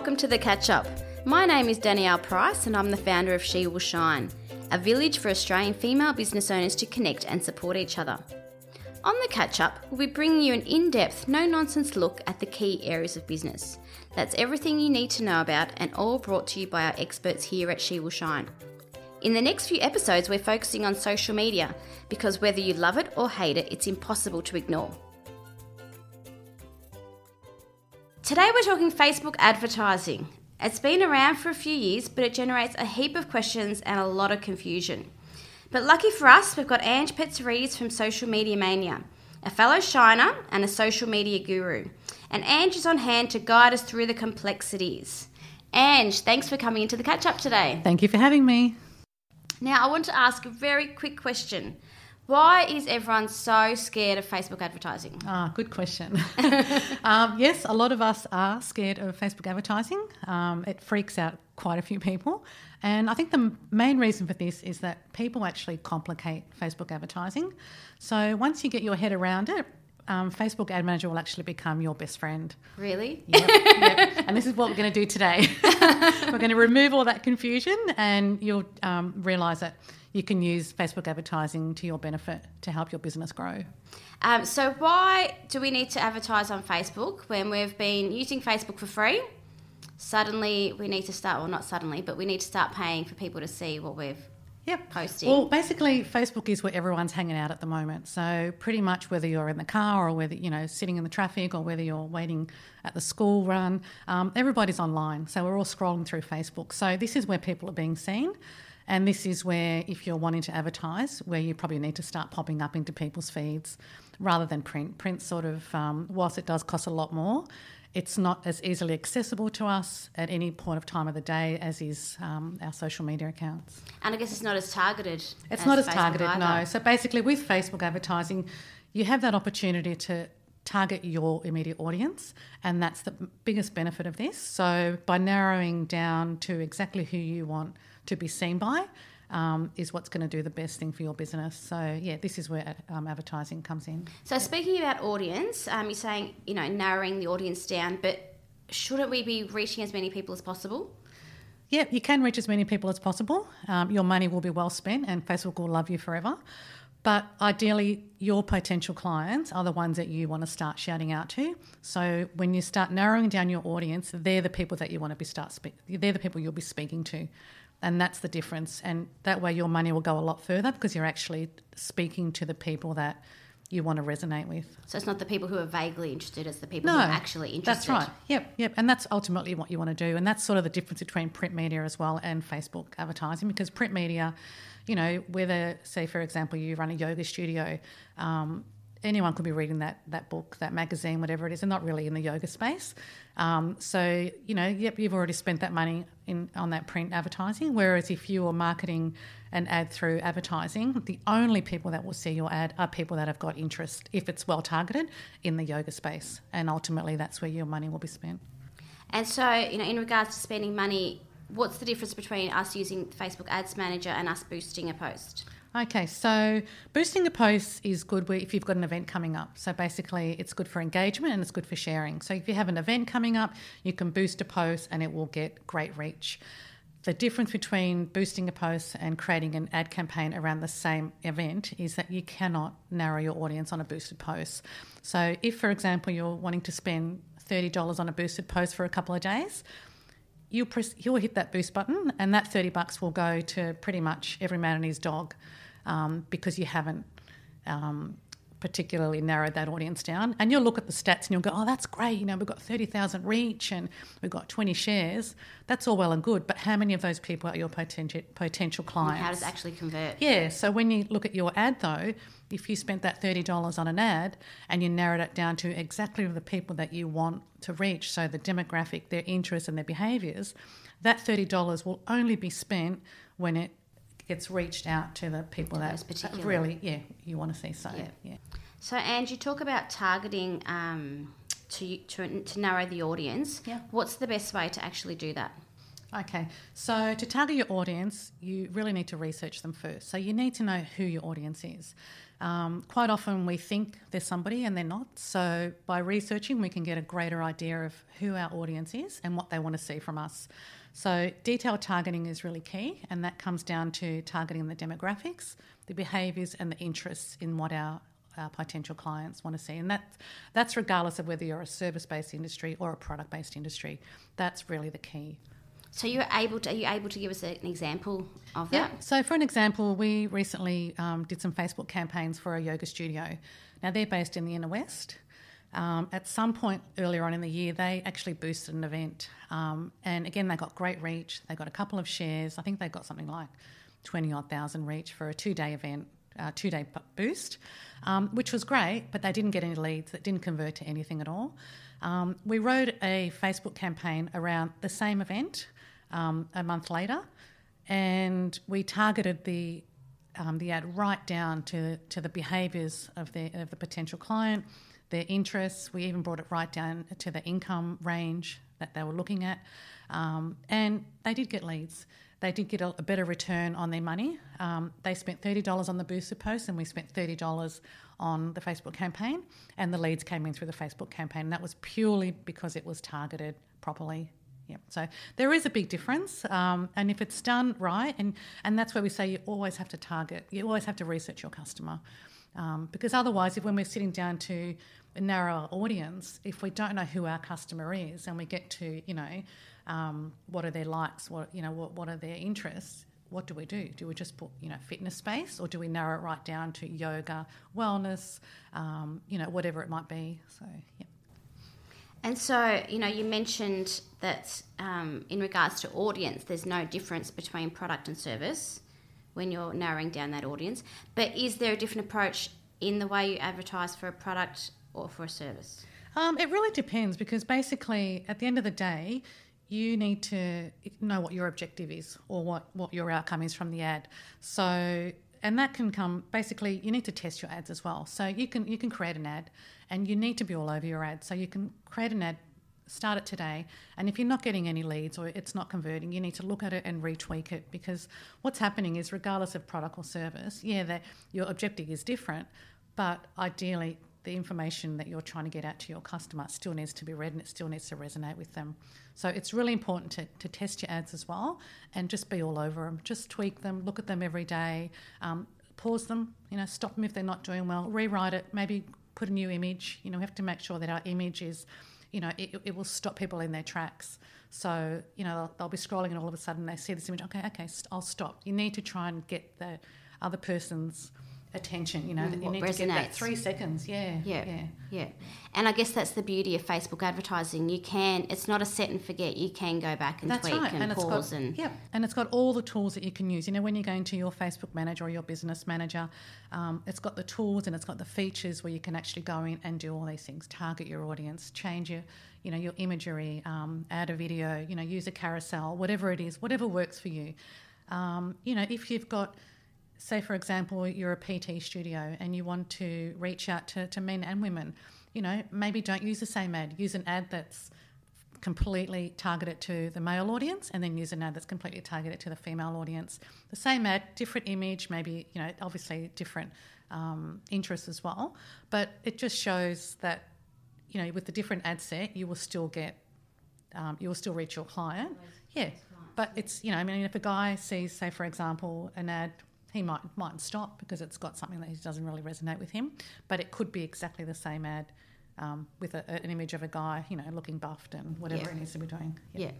welcome to the catch up. My name is Danielle Price, and I'm the founder of She Will Shine, a village for Australian female business owners to connect and support each other. On the catch up, we'll be bringing you an in depth, no nonsense look at the key areas of business. That's everything you need to know about, and all brought to you by our experts here at She Will Shine. In the next few episodes, we're focusing on social media because whether you love it or hate it, it's impossible to ignore. Today, we're talking Facebook advertising. It's been around for a few years, but it generates a heap of questions and a lot of confusion. But lucky for us, we've got Ange Petsaridis from Social Media Mania, a fellow shiner and a social media guru. And Ange is on hand to guide us through the complexities. Ange, thanks for coming into the catch up today. Thank you for having me. Now, I want to ask a very quick question. Why is everyone so scared of Facebook advertising? Ah, good question. um, yes, a lot of us are scared of Facebook advertising. Um, it freaks out quite a few people. And I think the main reason for this is that people actually complicate Facebook advertising. So once you get your head around it, um, Facebook Ad Manager will actually become your best friend. Really? Yep, yep. And this is what we're going to do today. we're going to remove all that confusion, and you'll um, realise that you can use Facebook advertising to your benefit to help your business grow. Um, so, why do we need to advertise on Facebook when we've been using Facebook for free? Suddenly, we need to start, well, not suddenly, but we need to start paying for people to see what we've Yep. posting. Well, basically, Facebook is where everyone's hanging out at the moment. So, pretty much whether you're in the car or whether, you know, sitting in the traffic or whether you're waiting at the school run, um, everybody's online. So, we're all scrolling through Facebook. So, this is where people are being seen. And this is where, if you're wanting to advertise, where you probably need to start popping up into people's feeds rather than print. Print sort of, um, whilst it does cost a lot more, it's not as easily accessible to us at any point of time of the day as is um, our social media accounts. and I guess it's not as targeted. It's as not as Facebook targeted, either. no. So basically, with Facebook advertising, you have that opportunity to target your immediate audience, and that's the biggest benefit of this. So by narrowing down to exactly who you want to be seen by. Um, is what's going to do the best thing for your business. So yeah, this is where um, advertising comes in. So, speaking about audience, um, you're saying, you know, narrowing the audience down, but shouldn't we be reaching as many people as possible? Yeah, you can reach as many people as possible. Um, your money will be well spent, and Facebook will love you forever. But ideally, your potential clients are the ones that you want to start shouting out to. So when you start narrowing down your audience, they're the people that you want to be start. Spe- they're the people you'll be speaking to, and that's the difference. And that way, your money will go a lot further because you're actually speaking to the people that you want to resonate with. So, it's not the people who are vaguely interested, it's the people No, who are actually interested. That's right. Yep, yep. And that's ultimately what you want to do. And that's sort of the difference between print media as well and Facebook advertising because print media, you know, whether, say, for example, you run a yoga studio, um, anyone could be reading that, that book, that magazine, whatever it is, and not really in the yoga space. Um, so, you know, yep, you've already spent that money in on that print advertising. Whereas if you are marketing an ad through advertising, the only people that will see your ad are people that have got interest, if it's well targeted, in the yoga space. And ultimately, that's where your money will be spent. And so, you know, in regards to spending money, what's the difference between us using Facebook Ads Manager and us boosting a post? Okay, so boosting a post is good if you've got an event coming up. So basically, it's good for engagement and it's good for sharing. So if you have an event coming up, you can boost a post and it will get great reach. The difference between boosting a post and creating an ad campaign around the same event is that you cannot narrow your audience on a boosted post. So if, for example, you're wanting to spend $30 on a boosted post for a couple of days, you'll press you'll hit that boost button and that 30 bucks will go to pretty much every man and his dog um, because you haven't um, particularly narrowed that audience down. And you'll look at the stats and you'll go oh that's great. You know we've got 30,000 reach and we've got 20 shares. That's all well and good but how many of those people are your potential potential And clients how does it actually convert? yeah, so when you look at your ad though, if you spent that $30 on an ad and you narrowed it down to exactly the people that you want to reach, so the demographic, their interests and their behaviours, that $30 will only be spent when it gets reached out to the people To that, that really, yeah, you want to see. So, Yeah. yeah. So, Ange, you talk about targeting um, to, to to narrow the audience. Yeah. What's the best way to actually do that? Okay, so to target your audience, you really need to research them first. So you need to know who your audience is. Um, quite often we think there's somebody and they're not. So by researching, we can get a greater idea of who our audience is and what they want to see from us. So detailed targeting is really key, and that comes down to targeting the demographics, the behaviours, and the interests in what our our potential clients want to see. And that, that's regardless of whether you're a service based industry or a product based industry. That's really the key. So you're able to are you able to give us an example of that? Yeah. So for an example, we recently um, did some Facebook campaigns for a yoga studio. Now they're based in the inner west. Um, at some point earlier on in the year, they actually boosted an event, um, and again they got great reach. They got a couple of shares. I think they got something like twenty odd thousand reach for a two day event, uh, two day boost, um, which was great. But they didn't get any leads. That didn't convert to anything at all. Um, we wrote a Facebook campaign around the same event um, a month later, and we targeted the um, the ad right down to to the behaviours of the of the potential client, their interests. We even brought it right down to the income range that they were looking at, um, and they did get leads. They did get a, a better return on their money. Um, they spent thirty dollars on the booster post, and we spent thirty dollars on the Facebook campaign, and the leads came in through the Facebook campaign. And that was purely because it was targeted properly yeah. So there is a big difference, um, and if it's done right, and and that's where we say you always have to target, you always have to research your customer, um, because otherwise, if when we're sitting down to narrow our audience, if we don't know who our customer is, and we get to you know, um, what are their likes, what you know, what what are their interests, what do we do? Do we just put, you know, fitness space or do we narrow it right down to yoga, wellness, um, you know, whatever it might be? So, yeah. And so, you know, you mentioned that um, in regards to audience, there's no difference between product and service when you're narrowing down that audience. But is there a different approach in the way you advertise for a product or for a service? Um, it really depends because basically, at the end of the day, you need to know what your objective is or what, what your outcome is from the ad. So and that can come basically you need to test your ads as well so you can you can create an ad and you need to be all over your ad so you can create an ad start it today and if you're not getting any leads or it's not converting you need to look at it and retweak it because what's happening is regardless of product or service yeah that your objective is different but ideally the information that you're trying to get out to your customer still needs to be read and it still needs to resonate with them. So it's really important to, to test your ads as well and just be all over them. Just tweak them, look at them every day, um, pause them, you know, stop them if they're not doing well, rewrite it, maybe put a new image. You know, we have to make sure that our image is, you know, it, it will stop people in their tracks. So, you know, they'll, they'll be scrolling and all of a sudden they see this image, okay, okay, I'll stop. You need to try and get the other person's attention. You know, mm, you need resonates. to get that three seconds. Yeah, yeah, yeah, yeah. And I guess that's the beauty of Facebook advertising. You can. It's not a set and forget. You can go back and that's tweak right. and, and pause got, and yeah. And it's got all the tools that you can use. You know, when you're going to your Facebook manager or your business manager, um, it's got the tools and it's got the features where you can actually go in and do all these things. Target your audience, change your you know your imagery, um, add a video, you know, use a carousel, whatever it is, whatever works for you. Um, you know, if you've got say, for example, you're a PT studio and you want to reach out to, to men and women, you know, maybe don't use the same ad. Use an ad that's completely targeted to the male audience and then use an ad that's completely targeted to the female audience. The same ad, different image, maybe, you know, obviously different um, interests as well. But it just shows that, you know, with the different ad set, you will still get, um, you will still reach your client. Yeah. But it's, you know, I mean, if a guy sees, say, for example, an ad he might might stop because it's got something that doesn't really resonate with him. But it could be exactly the same ad um, with a, an image of a guy, you know, looking buffed and whatever yeah. he needs to be doing. Yeah.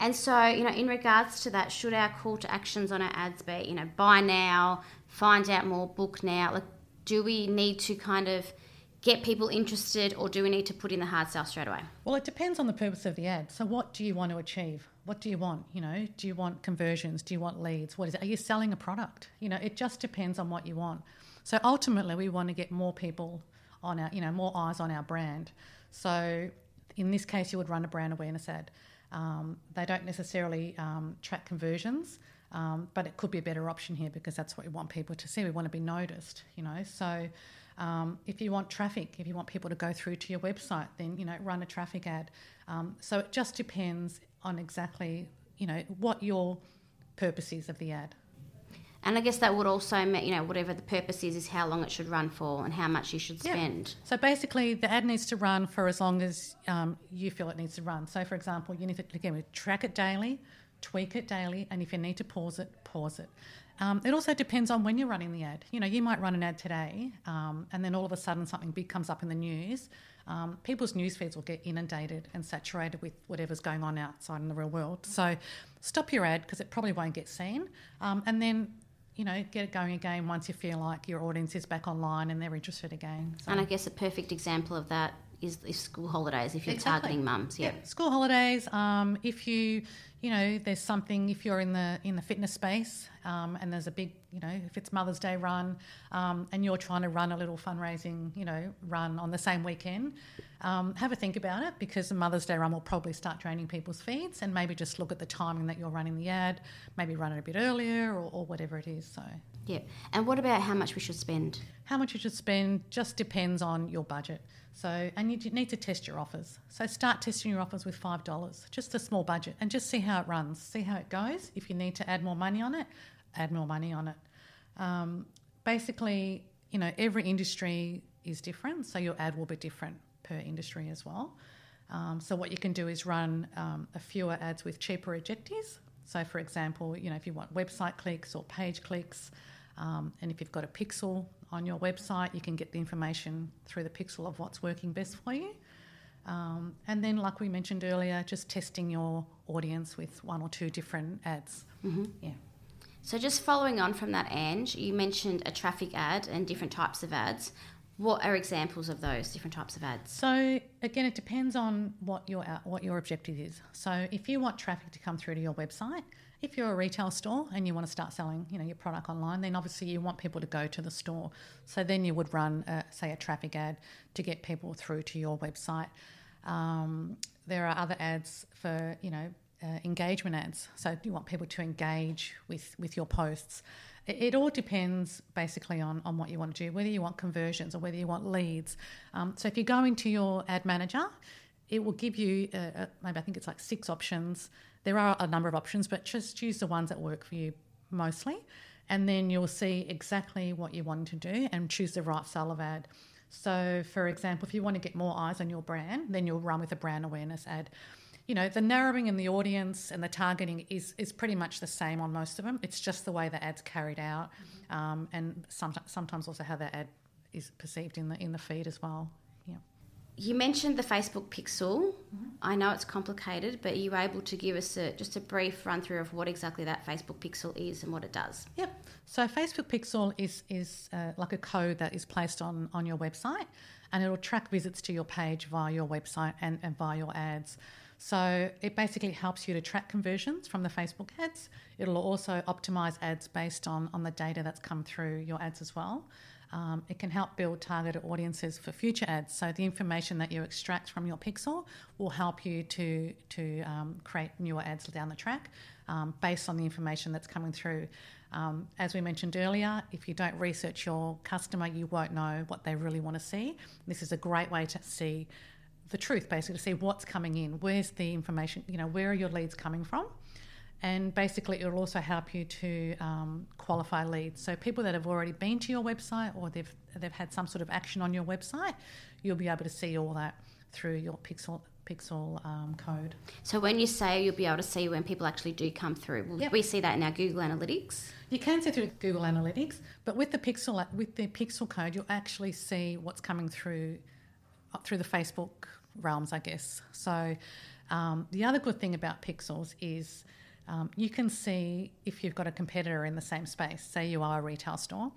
And so, you know, in regards to that, should our call to actions on our ads be, you know, buy now, find out more, book now? Like, do we need to kind of get people interested or do we need to put in the hard sell straight away? Well, it depends on the purpose of the ad. So, what do you want to achieve? What do you want? You know, do you want conversions? Do you want leads? What is it? Are you selling a product? You know, it just depends on what you want. So, ultimately, we want to get more people on our, you know, more eyes on our brand. So, in this case, you would run a brand awareness ad. Um, they don't necessarily um, track conversions. Um, but it could be a better option here because that's what we want people to see. We want to be noticed, you know. So um, if you want traffic, if you want people to go through to your website, then you know run a traffic ad. Um, so it just depends on exactly you know, what your purpose is of the ad. And I guess that would also, mean, you know, whatever the purpose is, is how long it should run for and how much you should spend. Yeah. So basically, the ad needs to run for as long as um, you feel it needs to run. So, for example, you need to again track it daily, tweak it daily, and if you need to pause it, pause it. Um, it also depends on when you're running the ad. You know, you might run an ad today, um, and then all of a sudden something big comes up in the news. Um, people's news feeds will get inundated and saturated with whatever's going on outside in the real world. So, stop your ad because it probably won't get seen, um, and then you know, get it going again once you feel like your audience is back online and they're interested again. So. And I guess a perfect example of that is, is school holidays if you're exactly. targeting mums. Yeah. yeah. School holidays. Um, if you, you know, there's something if you're in the in the fitness space um, and there's a big, you know, if it's Mother's Day run um, and you're trying to run a little fundraising, you know, run on the same weekend, um, have a think about it because the Mother's Day run will probably start draining people's feeds and maybe just look at the timing that you're running the ad, maybe run it a bit earlier or, or whatever it is. So. Yeah. And what about how much we should spend? How much you should spend just depends on your budget. So, and you need to test your offers. So, start testing your offers with $5, just a small budget, and just see how it runs, see how it goes. If you need to add more money on it, add more money on it. Um, basically, you know, every industry is different, so your ad will be different per industry as well. Um, so, what you can do is run um, a fewer ads with cheaper objectives. So, for example, you know, if you want website clicks or page clicks, um, and if you've got a pixel on your website, you can get the information through the pixel of what's working best for you. Um, and then, like we mentioned earlier, just testing your audience with one or two different ads. Mm-hmm. Yeah. So, just following on from that, Ange, you mentioned a traffic ad and different types of ads. What are examples of those different types of ads? So again, it depends on what your what your objective is. So if you want traffic to come through to your website, if you're a retail store and you want to start selling, you know, your product online, then obviously you want people to go to the store. So then you would run, a, say, a traffic ad to get people through to your website. Um, there are other ads for, you know, uh, engagement ads. So you want people to engage with with your posts. It, it, all depends basically on on what you want to do, whether you want conversions or whether you want leads. Um, so if you go into your ad manager, it will give you uh, maybe I think it's like six options there are a number of options, but just choose the ones that work for you mostly. And then you'll see exactly what you want to do and choose the right style of ad. So, for example, if you want to get more eyes on your brand, then you'll run with a brand awareness ad. You know, the narrowing in the audience and the targeting is, is pretty much the same on most of them. It's just the way the ad's carried out, um, and sometimes sometimes also how the ad is perceived in the in the feed as well. You mentioned the Facebook Pixel. Mm-hmm. I know it's complicated, but are you able to give us a, just a brief run through of what exactly that Facebook Pixel is and what it does? Yep. So Facebook Pixel is is uh, like a code that is placed on on your website, and it'll track visits to your page via your website and, and via your ads. So it basically helps you to track conversions from the Facebook ads. It'll also optimize ads based on on the data that's come through your ads as well. Um, it can help build targeted audiences for future ads. So the information that you extract from your pixel will help you to to um, create newer ads down the track um, based on the information that's coming through. Um, as we mentioned earlier, if you don't research your customer, you won't know what they really want to see. This is a great way to see the truth, basically, to see what's coming in. Where's the information? You know, where are your leads coming from? And basically it'll also help you to um, qualify leads. So people that have already been to your website or they've they've had some sort of action on your website, you'll be able to see all that through your Pixel Pixel um, code. So when you say you'll be able to see when people actually do come through, will yep. we see that in our Google Analytics? You can see through Google Analytics, but with the Pixel with the Pixel code, you'll actually see what's coming through uh, through the Facebook realms, I guess. So um, the other good thing about Pixels is um, you can see if you've got a competitor in the same space. Say you are a retail store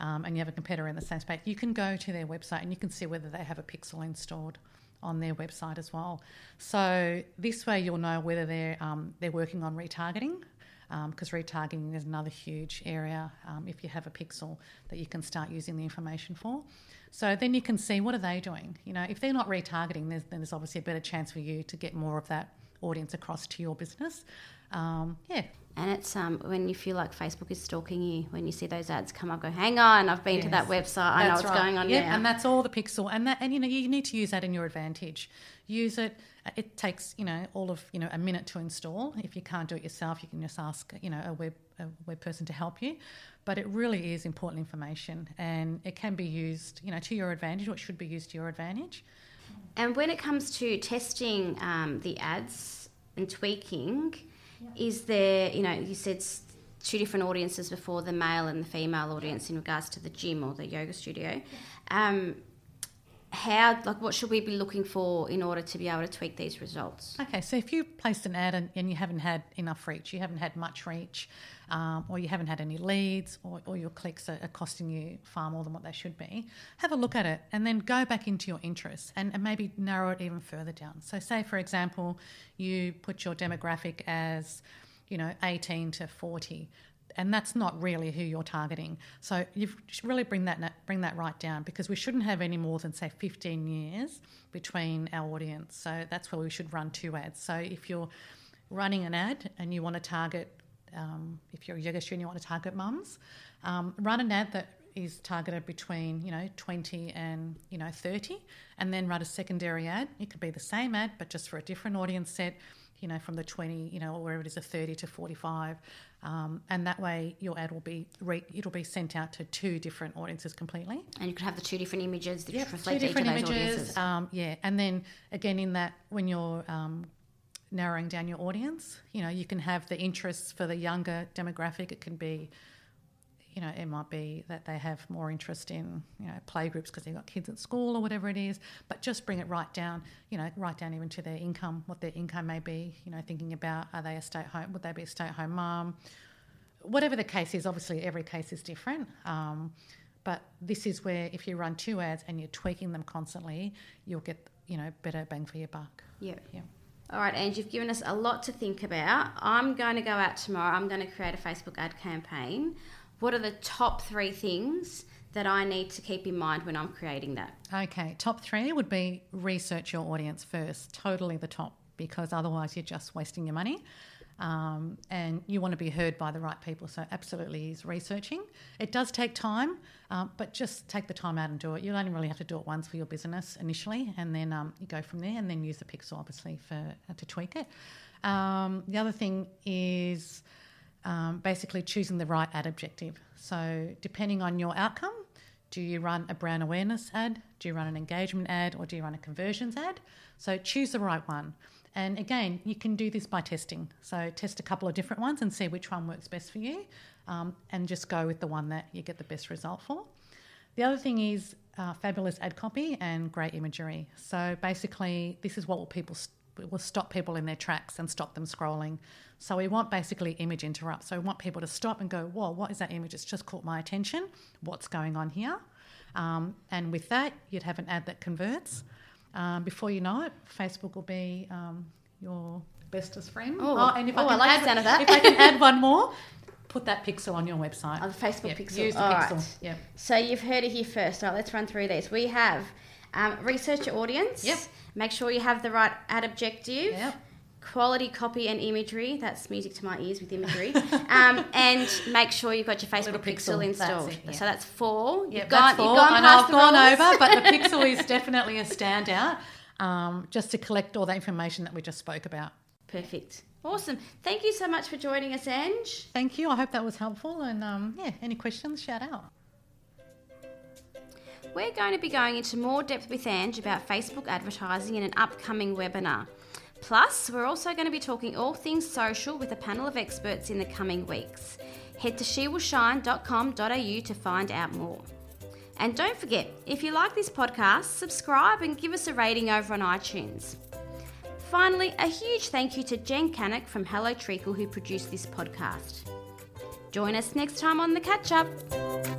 um, and you have a competitor in the same space, you can go to their website and you can see whether they have a pixel installed on their website as well. So this way you'll know whether they're um, they're working on retargeting because um, retargeting is another huge area um, if you have a pixel that you can start using the information for. So then you can see what are they doing. You know, if they're not retargeting, there's, then there's obviously a better chance for you to get more of that audience across to your business. Um, yeah. And it's um, when you feel like Facebook is stalking you, when you see those ads come up, go, hang on, I've been to that Yes. website, I know what's right. going on yeah, now. and that's all the pixel, and that, and you know, you need to use that in your advantage. Use it. It takes you know all of you know a minute to install. If you can't do it yourself, you can just ask you know a web a web person to help you. But it really is important information, and it can be used you know to your advantage, or it should be used to your advantage. And when it comes to testing um, the ads and tweaking, is there, you know, you said two different audiences before the male and the female audience in regards to the gym or the yoga studio. Um, how, like, what should we be looking for in order to be able to tweak these results? Okay, so if you placed an ad and, and you haven't had enough reach, you haven't had much reach, um, or you haven't had any leads, or, or your clicks are, are costing you far more than what they should be, have a look at it and then go back into your interests and, and maybe narrow it even further down. So, say for example, you put your demographic as, you know, 18 to 40 and that's not really who you're targeting. So you really bring that bring that right down because we shouldn't have any more than say 15 years between our audience. So that's where we should run two ads. So if you're running an ad and you want to target, um, if you're a yoga student, you want to target mums, um, run an ad that is targeted between you know 20 and you know 30 and then run a secondary ad it could be the same ad but just for a different audience set you know from the 20 you know or wherever it is a 30 to 45 um, and that way your ad will be re- it'll be sent out to two different audiences completely. And you could have the two different images that two reflect each of different those images audiences. um, yeah. And then again in that when you're um, narrowing down your audience you know you can have the interests for the younger demographic. It can be you know, it might be that they have more interest in, you know, playgroups because they've got kids at school or whatever it is, but just bring it right down, you know, right down even to their income, what their income may be, you know, thinking about are they a stay at home, would they be a stay at home mum? Whatever the case is, obviously every case is different. Um, but this is where if you run two ads and you're tweaking them constantly, you'll get, you know, better bang for your buck. Yeah. Yeah. All right, and you've given us a lot to think about. I'm going to go out tomorrow. I'm going to create a Facebook ad campaign. What are the top three things that I need to keep in mind when I'm creating that? Okay, top three would be research your audience first, totally the top, because otherwise you're just wasting your money. Um, and you want to be heard by the right people. So, absolutely is researching. It does take time, um, but just take the time out and do it. You only really have to do it once for your business initially, and then um, you go from there, and then use the pixel obviously for uh, to tweak it. Um, the other thing is um, basically choosing the right ad objective. So, depending on your outcome, do you run a brand awareness ad? Do you run an engagement ad? Or do you run a conversions ad? So, choose the right one. And again, you can do this by testing. So, test a couple of different ones and see which one works best for you, um, and just go with the one that you get the best result for. The other thing is uh, fabulous ad copy and great imagery. So, basically, this is what will people st- will stop people in their tracks and stop them scrolling. So we want basically image interrupt. So we want people to stop and go, "Whoa, what is that image? It's just caught my attention. What's going on here?" Um, and with that, you'd have an ad that converts. Um, before you know it, Facebook will be um, your bestest friend. Oh, and if oh, I can like the add, sound of that. if I can add one more, put that pixel on your website. On the Facebook Yep, pixel. Use the All pixel. right. Yep. So you've heard it here first. All right, let's run through these. We have um, research your audience. Yep. Make sure you have the right ad objective. Yep. Quality copy and imagery. That's music to my ears with imagery. um, and make sure you've got your Facebook pixel, pixel, installed. that's it, yeah. So that's four. Yeah, you've gone, that's you've four. gone past I've gone rules. over, but the pixel is definitely a standout. Um, just to collect all the information that we just spoke about. Perfect. Awesome. Thank you so much for joining us, Ange. Thank you. I hope that was helpful. And um, yeah, any questions, shout out. We're going to be going into more depth with Ange about Facebook advertising in an upcoming webinar. Plus, we're also going to be talking all things social with a panel of experts in the coming weeks. Head to shewillshine.com.au to find out more. And don't forget, if you like this podcast, subscribe and give us a rating over on iTunes. Finally, a huge thank you to Jen Canuck from Hello Treacle who produced this podcast. Join us next time on The Catch Up.